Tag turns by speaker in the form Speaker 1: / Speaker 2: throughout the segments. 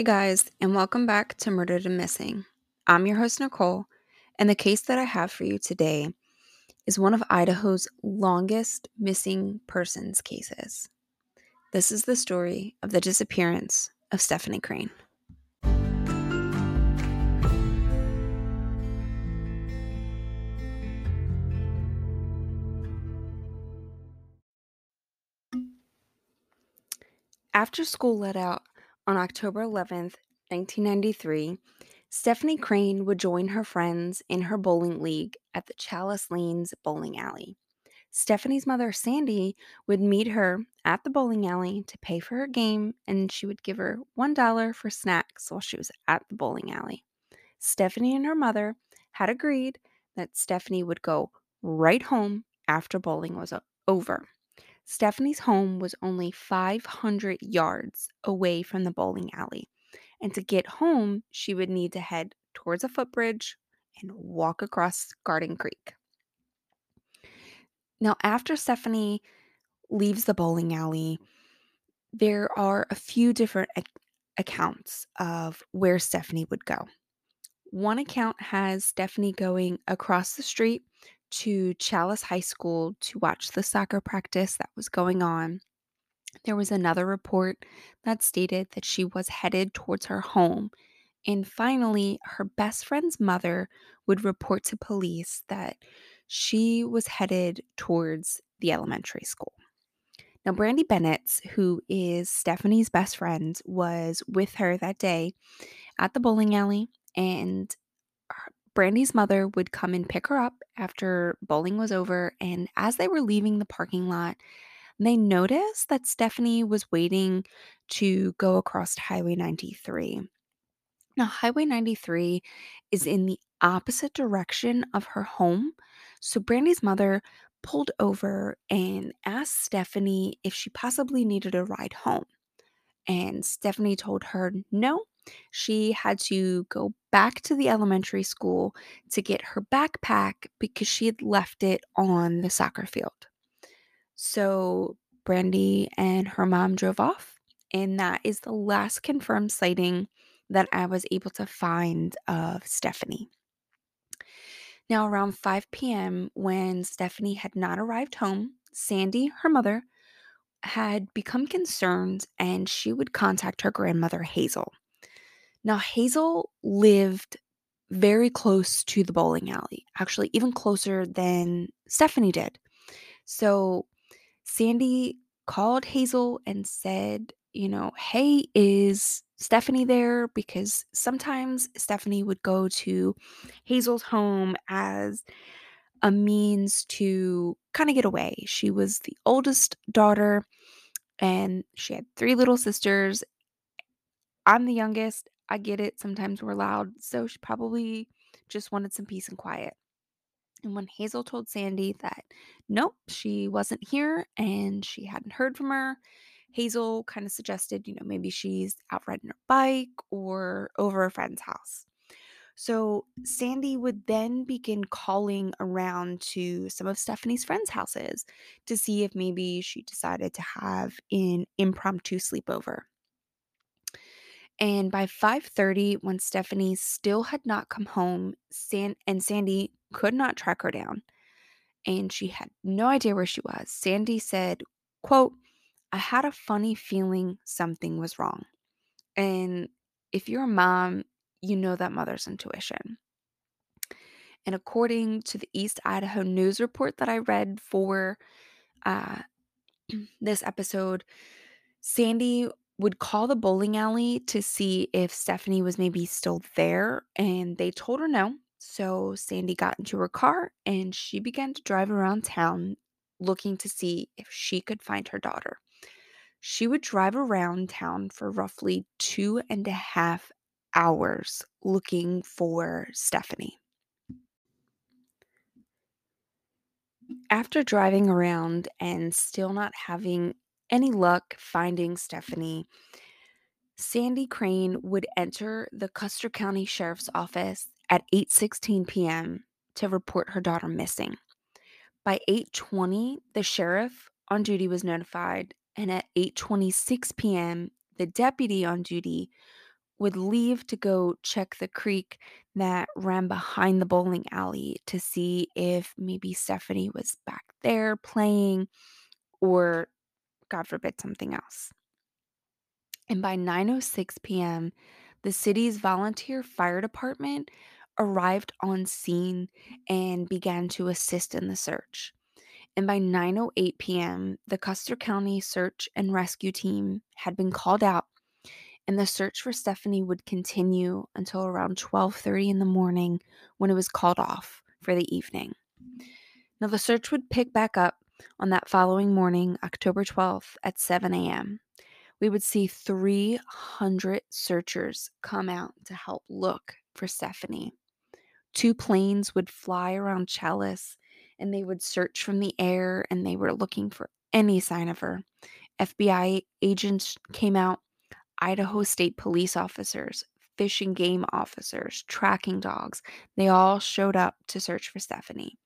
Speaker 1: Hey guys, and welcome back to Murdered and Missing. I'm your host, Nicole, and the case that I have for you today is one of Idaho's longest missing persons cases. This is the story of the disappearance of Stephanie Crane. After school let out on October 11th, 1993, Stephanie Crane would join her friends in her bowling league at the Challis Lanes bowling alley. Stephanie's mother, Sandy, would meet her at the bowling alley to pay for her game, and she would give her $1 for snacks while she was at the bowling alley. Stephanie and her mother had agreed that Stephanie would go right home after bowling was over. Stephanie's home was only 500 yards away from the bowling alley. And to get home, she would need to head towards a footbridge and walk across Garden Creek. Now, after Stephanie leaves the bowling alley, there are a few different ac- accounts of where Stephanie would go. One account has Stephanie going across the street to Challis High School to watch the soccer practice that was going on. There was another report that stated that she was headed towards her home. And finally, her best friend's mother would report to police that she was headed towards the elementary school. Now, Brandy Bennett, who is Stephanie's best friend, was with her that day at the bowling alley, and Brandy's mother would come and pick her up after bowling was over. And as they were leaving the parking lot, they noticed that Stephanie was waiting to go across Highway 93. Now, Highway 93 is in the opposite direction of her home. So, Brandy's mother pulled over and asked Stephanie if she possibly needed a ride home. And Stephanie told her no, she had to go back to the elementary school to get her backpack because she had left it on the soccer field. So Brandy and her mom drove off, and that is the last confirmed sighting that I was able to find of Stephanie. Now, around 5 p.m., when Stephanie had not arrived home, Sandy, her mother, had become concerned and she would contact her grandmother, Hazel. Now, Hazel lived very close to the bowling alley, actually, even closer than Stephanie did. So, Sandy called Hazel and said, you know, hey, is Stephanie there? Because sometimes Stephanie would go to Hazel's home as a means to kind of get away. She was the oldest daughter and she had three little sisters. I'm the youngest. I get it. Sometimes we're loud. So she probably just wanted some peace and quiet. And when Hazel told Sandy that nope, she wasn't here and she hadn't heard from her, Hazel kind of suggested, you know, maybe she's out riding her bike or over a friend's house. So Sandy would then begin calling around to some of Stephanie's friends' houses to see if maybe she decided to have an impromptu sleepover. And by 5:30 when Stephanie still had not come home, San- and Sandy could not track her down and she had no idea where she was. Sandy said, quote, I had a funny feeling something was wrong. And if you're a mom, you know that mother's intuition. And according to the East Idaho News report that I read for uh, this episode, Sandy would call the bowling alley to see if Stephanie was maybe still there, and they told her no. So Sandy got into her car and she began to drive around town looking to see if she could find her daughter. She would drive around town for roughly two and a half hours looking for Stephanie. After driving around and still not having any luck finding Stephanie, Sandy Crane would enter the Custer County Sheriff's Office at 8:16 p.m. to report her daughter missing. By 8:20, the sheriff on duty was notified, and at 8:26 p.m., the deputy on duty would leave to go check the creek that ran behind the bowling alley to see if maybe Stephanie was back there playing or, God forbid, something else. And by 9:06 p.m., the city's volunteer fire department arrived on scene and began to assist in the search. And by 9:08 p.m., the Custer County Search and Rescue Team had been called out, and the search for Stephanie would continue until around 12:30 in the morning when it was called off for the evening. Now the search would pick back up on that following morning, October 12th at 7 a.m. We would see 300 searchers come out to help look for Stephanie. Two planes would fly around Challis and they would search from the air and they were looking for any sign of her. FBI agents came out, Idaho State police officers, fish and game officers, tracking dogs. They all showed up to search for Stephanie.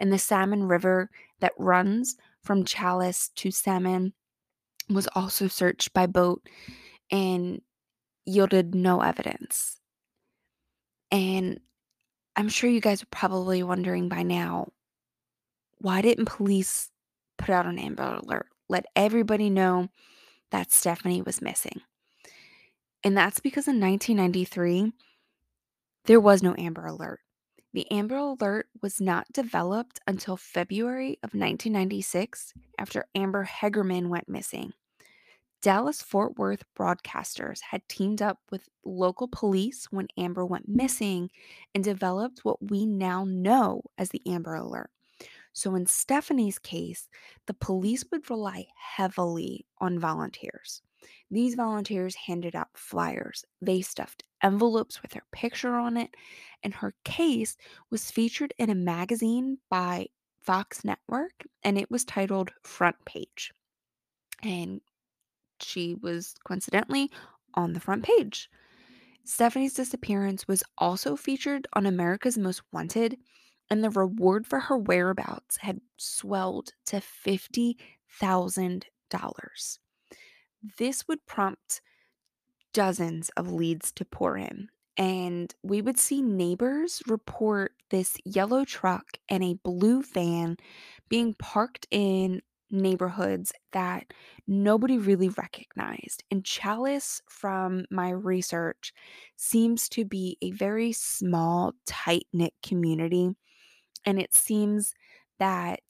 Speaker 1: And the Salmon River that runs from Challis to Salmon was also searched by boat and yielded no evidence. And I'm sure you guys are probably wondering by now why didn't police put out an Amber Alert? Let everybody know that Stephanie was missing. And that's because in 1993, there was no Amber Alert. The Amber Alert was not developed until February of 1996 after Amber Hagerman went missing. Dallas Fort Worth broadcasters had teamed up with local police when Amber went missing and developed what we now know as the Amber Alert. So, in Stephanie's case, the police would rely heavily on volunteers. These volunteers handed out flyers, they stuffed envelopes with her picture on it, and her case was featured in a magazine by Fox Network and it was titled Front Page. And she was coincidentally on the front page. Stephanie's disappearance was also featured on America's Most Wanted, and the reward for her whereabouts had swelled to $50,000. This would prompt dozens of leads to pour in, and we would see neighbors report this yellow truck and a blue van being parked in neighborhoods that nobody really recognized. And Challis, from my research, seems to be a very small, tight knit community. And it seems that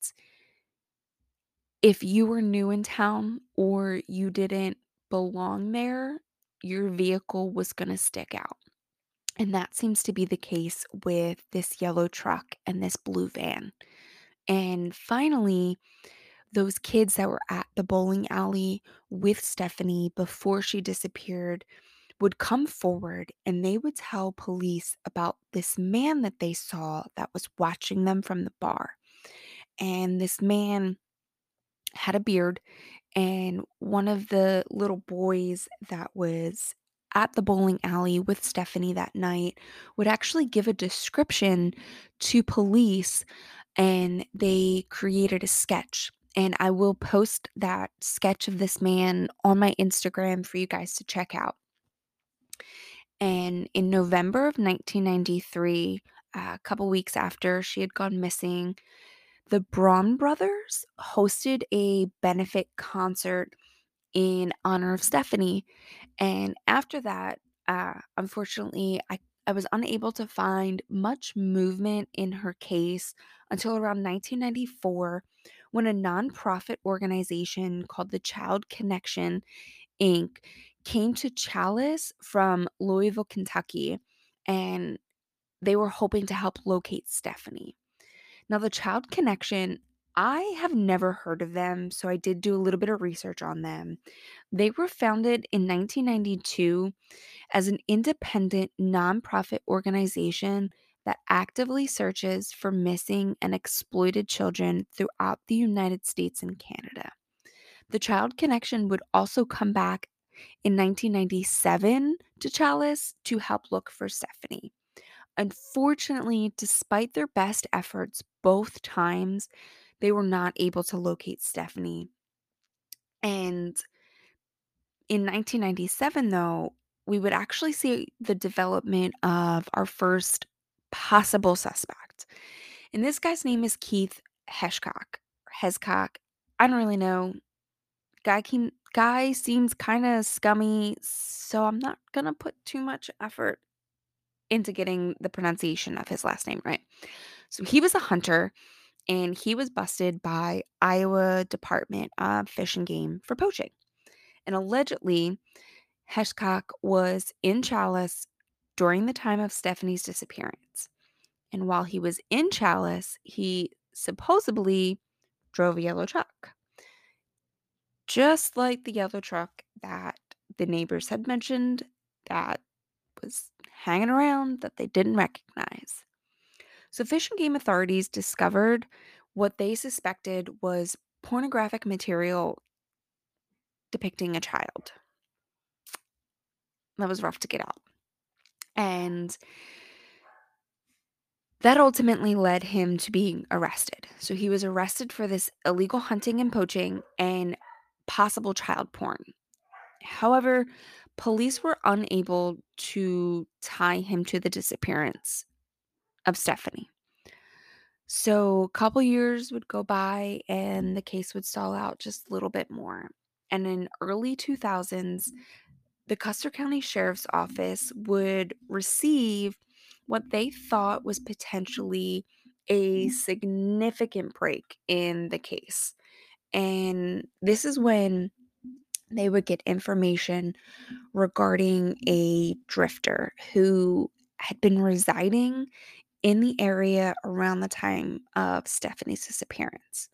Speaker 1: if you were new in town or you didn't belong there, your vehicle was going to stick out. And that seems to be the case with this yellow truck and this blue van. And finally, those kids that were at the bowling alley with Stephanie before she disappeared would come forward and they would tell police about this man that they saw that was watching them from the bar. And this man had a beard, and one of the little boys that was at the bowling alley with Stephanie that night would actually give a description to police and they created a sketch and I will post that sketch of this man on my Instagram for you guys to check out. And in November of 1993, uh, a couple weeks after she had gone missing, the Braun brothers hosted a benefit concert in honor of Stephanie. And after that, uh, unfortunately, I, I was unable to find much movement in her case until around 1994 when a nonprofit organization called the Child Connection Inc. came to Challis from Louisville, Kentucky, and they were hoping to help locate Stephanie. Now, the Child Connection, I have never heard of them, so I did do a little bit of research on them. They were founded in 1992 as an independent nonprofit organization that actively searches for missing and exploited children throughout the United States and Canada. The Child Connection would also come back in 1997 to Challis to help look for Stephanie. Unfortunately, despite their best efforts both times, they were not able to locate Stephanie. And in 1997, though, we would actually see the development of our first possible suspect. And this guy's name is Keith Heshcock. Hescock. I don't really know. Guy came, guy seems kind of scummy, so I'm not gonna put too much effort into getting the pronunciation of his last name right. So he was a hunter and he was busted by Iowa Department of Fish and Game for poaching. And allegedly, Heshcock was in Challis during the time of Stephanie's disappearance. And while he was in Challis, he supposedly drove a yellow truck. Just like the yellow truck that the neighbors had mentioned that was hanging around that they didn't recognize. So, Fish and Game authorities discovered what they suspected was pornographic material depicting a child. That was rough to get out. And that ultimately led him to being arrested. So he was arrested for this illegal hunting and poaching and possible child porn. However, police were unable to tie him to the disappearance of Stephanie. So a couple years would go by and the case would stall out just a little bit more. And in early 2000s, mm. the Custer County Sheriff's Office would receive what they thought was potentially a mm. significant break in the case. And this is when they would get information regarding a drifter who had been residing in the area around the time of Stephanie's disappearance.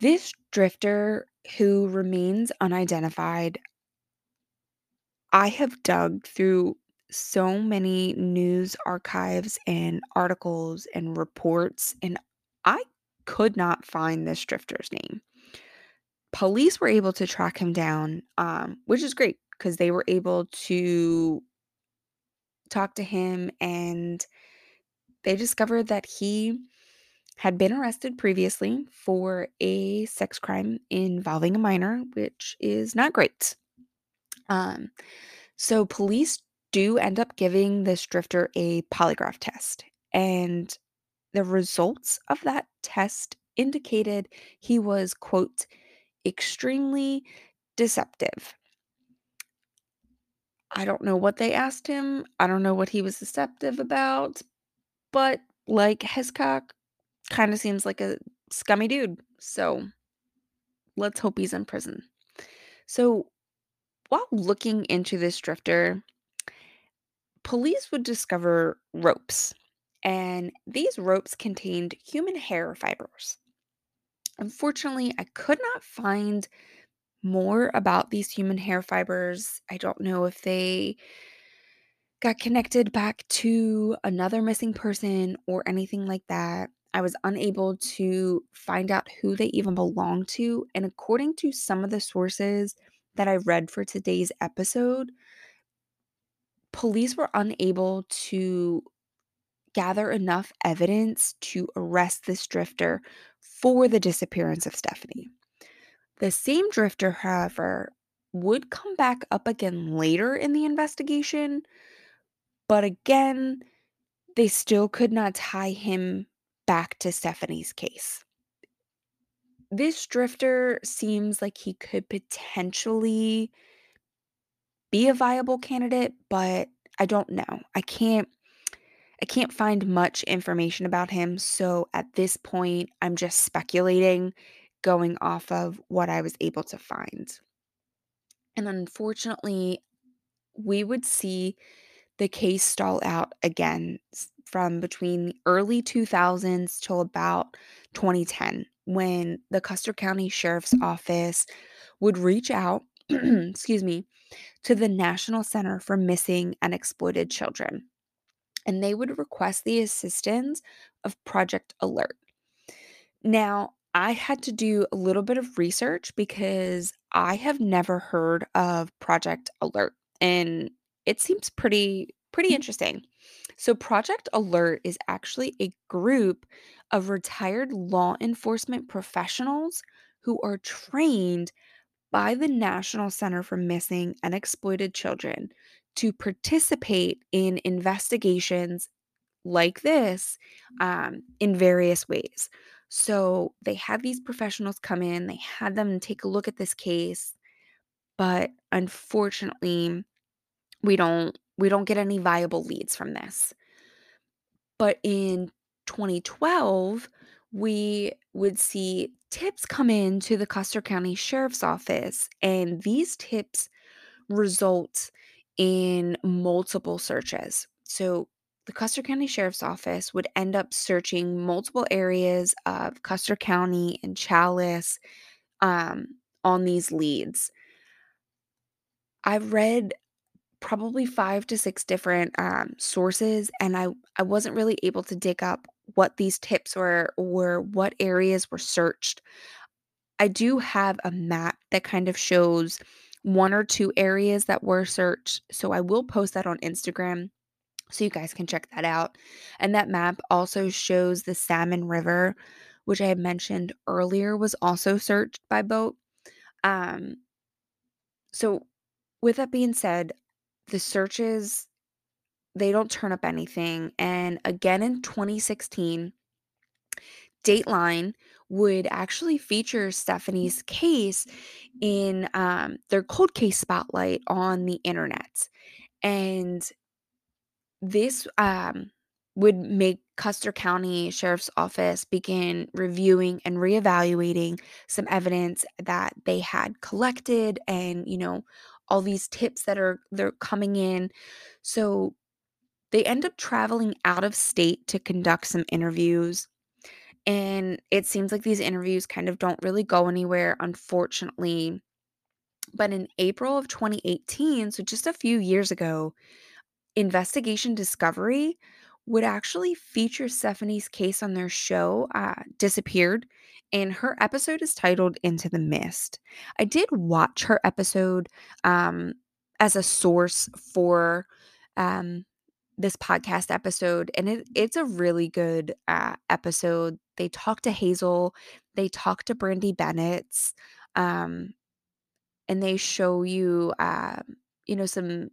Speaker 1: This drifter, who remains unidentified, I have dug through so many news archives and articles and reports, and I could not find this drifter's name. Police were able to track him down, um, which is great because they were able to talk to him and they discovered that he had been arrested previously for a sex crime involving a minor, which is not great. Um, so police do end up giving this drifter a polygraph test, and the results of that test indicated he was, quote, extremely deceptive. I don't know what they asked him. I don't know what he was deceptive about, but like Hescock kind of seems like a scummy dude. So let's hope he's in prison. So while looking into this drifter, police would discover ropes, and these ropes contained human hair fibers. Unfortunately, I could not find more about these human hair fibers. I don't know if they got connected back to another missing person or anything like that. I was unable to find out who they even belong to. And according to some of the sources that I read for today's episode, police were unable to gather enough evidence to arrest this drifter for the disappearance of Stephanie. The same drifter, however, would come back up again later in the investigation, but again, they still could not tie him back to Stephanie's case. This drifter seems like he could potentially be a viable candidate, but I don't know. I can't I can't find much information about him, so at this point I'm just speculating going off of what I was able to find. And unfortunately, we would see the case stall out again from between the early 2000s till about 2010 when the Custer County Sheriff's mm. Office would reach out, excuse me, to the National Center for Missing and Exploited Children. And they would request the assistance of Project Alert. Now, I had to do a little bit of research because I have never heard of Project Alert and it seems pretty pretty mm. interesting. So Project Alert is actually a group of retired law enforcement professionals who are trained by the National Center for Missing and Exploited Children to participate in investigations like this um, in various ways. So they had these professionals come in, they had them take a look at this case, but unfortunately, we don't we don't get any viable leads from this. But in 2012, we would see tips come in to the Custer County Sheriff's Office, and these tips result in multiple searches. So the Custer County Sheriff's Office would end up searching multiple areas of Custer County and Challis um, on these leads. I've read probably five to six different um, sources, and I I wasn't really able to dig up what these tips were or what areas were searched. I do have a map that kind of shows one or two areas that were searched, so I will post that on Instagram so you guys can check that out. And that map also shows the Salmon River, which I had mentioned earlier was also searched by boat. Um, so with that being said, the searches they don't turn up anything. And again in 2016, Dateline would actually feature Stephanie's case in um, their cold case spotlight on the internet. And this um, would make Custer County Sheriff's Office begin reviewing and reevaluating some evidence that they had collected and, you know, all these tips that are they're coming in. So they end up traveling out of state to conduct some interviews. And it seems like these interviews kind of don't really go anywhere, unfortunately. But in April of 2018, so just a few years ago, Investigation Discovery would actually feature Stephanie's case on their show, uh, Disappeared, and her episode is titled Into the Mist. I did watch her episode um, as a source for um, this podcast episode, and it, it's a really good uh, episode. They talk to Hazel, they talk to Brandy Bennett's, um, and they show you, uh, you know, some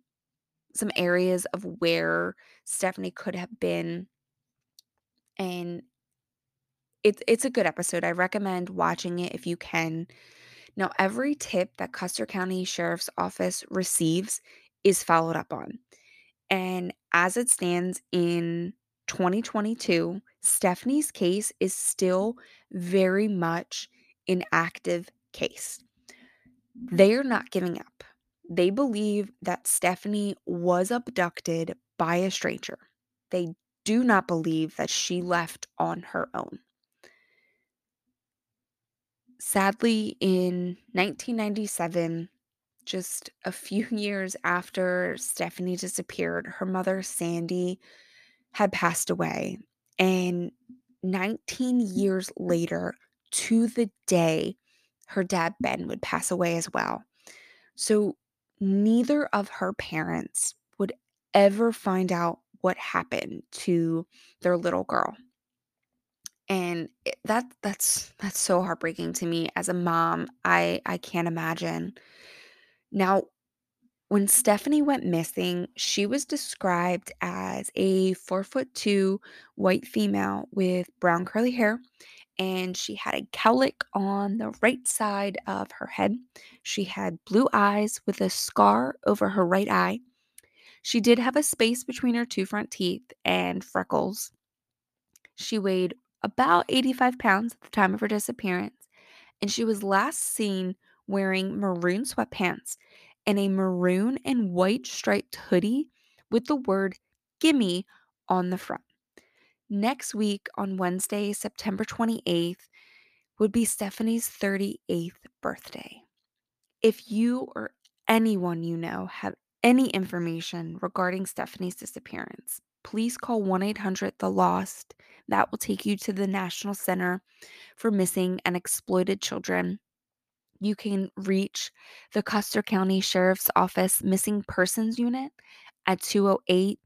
Speaker 1: some areas of where Stephanie could have been. And it's it's a good episode. I recommend watching it if you can. Now, every tip that Custer County Sheriff's Office receives is followed up on. And as it stands in 2022, Stephanie's case is still very much an active case. They are not giving up. They believe that Stephanie was abducted by a stranger. They do not believe that she left on her own. Sadly, in 1997, just a few years after Stephanie disappeared, her mother, Sandy, had passed away. And 19 years later, to the day, her dad, Ben, would pass away as well. So neither of her parents would ever find out what happened to their little girl. And that that's that's so heartbreaking to me as a mom. I I can't imagine. Now, when Stephanie went missing, she was described as a four foot two white female with brown curly hair and she had a cowlick on the right side of her head. She had blue eyes with a scar over her right eye. She did have a space between her two front teeth and freckles. She weighed about 85 pounds at the time of her disappearance, and she was last seen wearing maroon sweatpants and a maroon and white striped hoodie with the word gimme on the front. Next week on Wednesday, September 28th, would be Stephanie's 38th birthday. If you or anyone you know have any information regarding Stephanie's disappearance, please call 1 800 The Lost. That will take you to the National Center for Missing and Exploited Children. You can reach the Custer County Sheriff's Office Missing Persons Unit at 208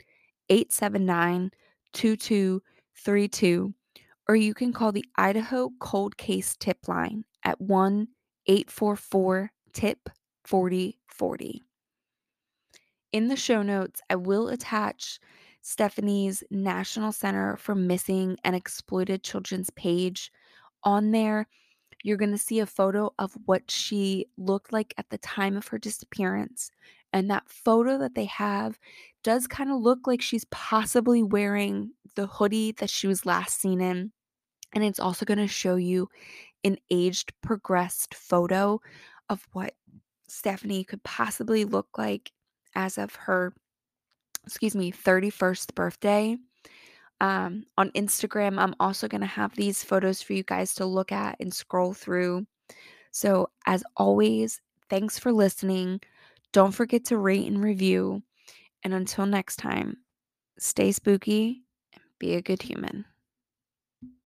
Speaker 1: 879 2232, or you can call the Idaho Cold Case Tip Line at 1 844 tip 4040. In the show notes, I will attach Stephanie's National Center for Missing and Exploited Children's page. On there, you're going to see a photo of what she looked like at the time of her disappearance. And that photo that they have does kind of look like she's possibly wearing the hoodie that she was last seen in. And it's also going to show you an aged, progressed photo of what Stephanie could possibly look like as of her, excuse me, 31st birthday. Um, on Instagram, I'm also going to have these photos for you guys to look at and scroll through. So, as always, thanks for listening. Don't forget to rate and review. And until next time, stay spooky and be a good human.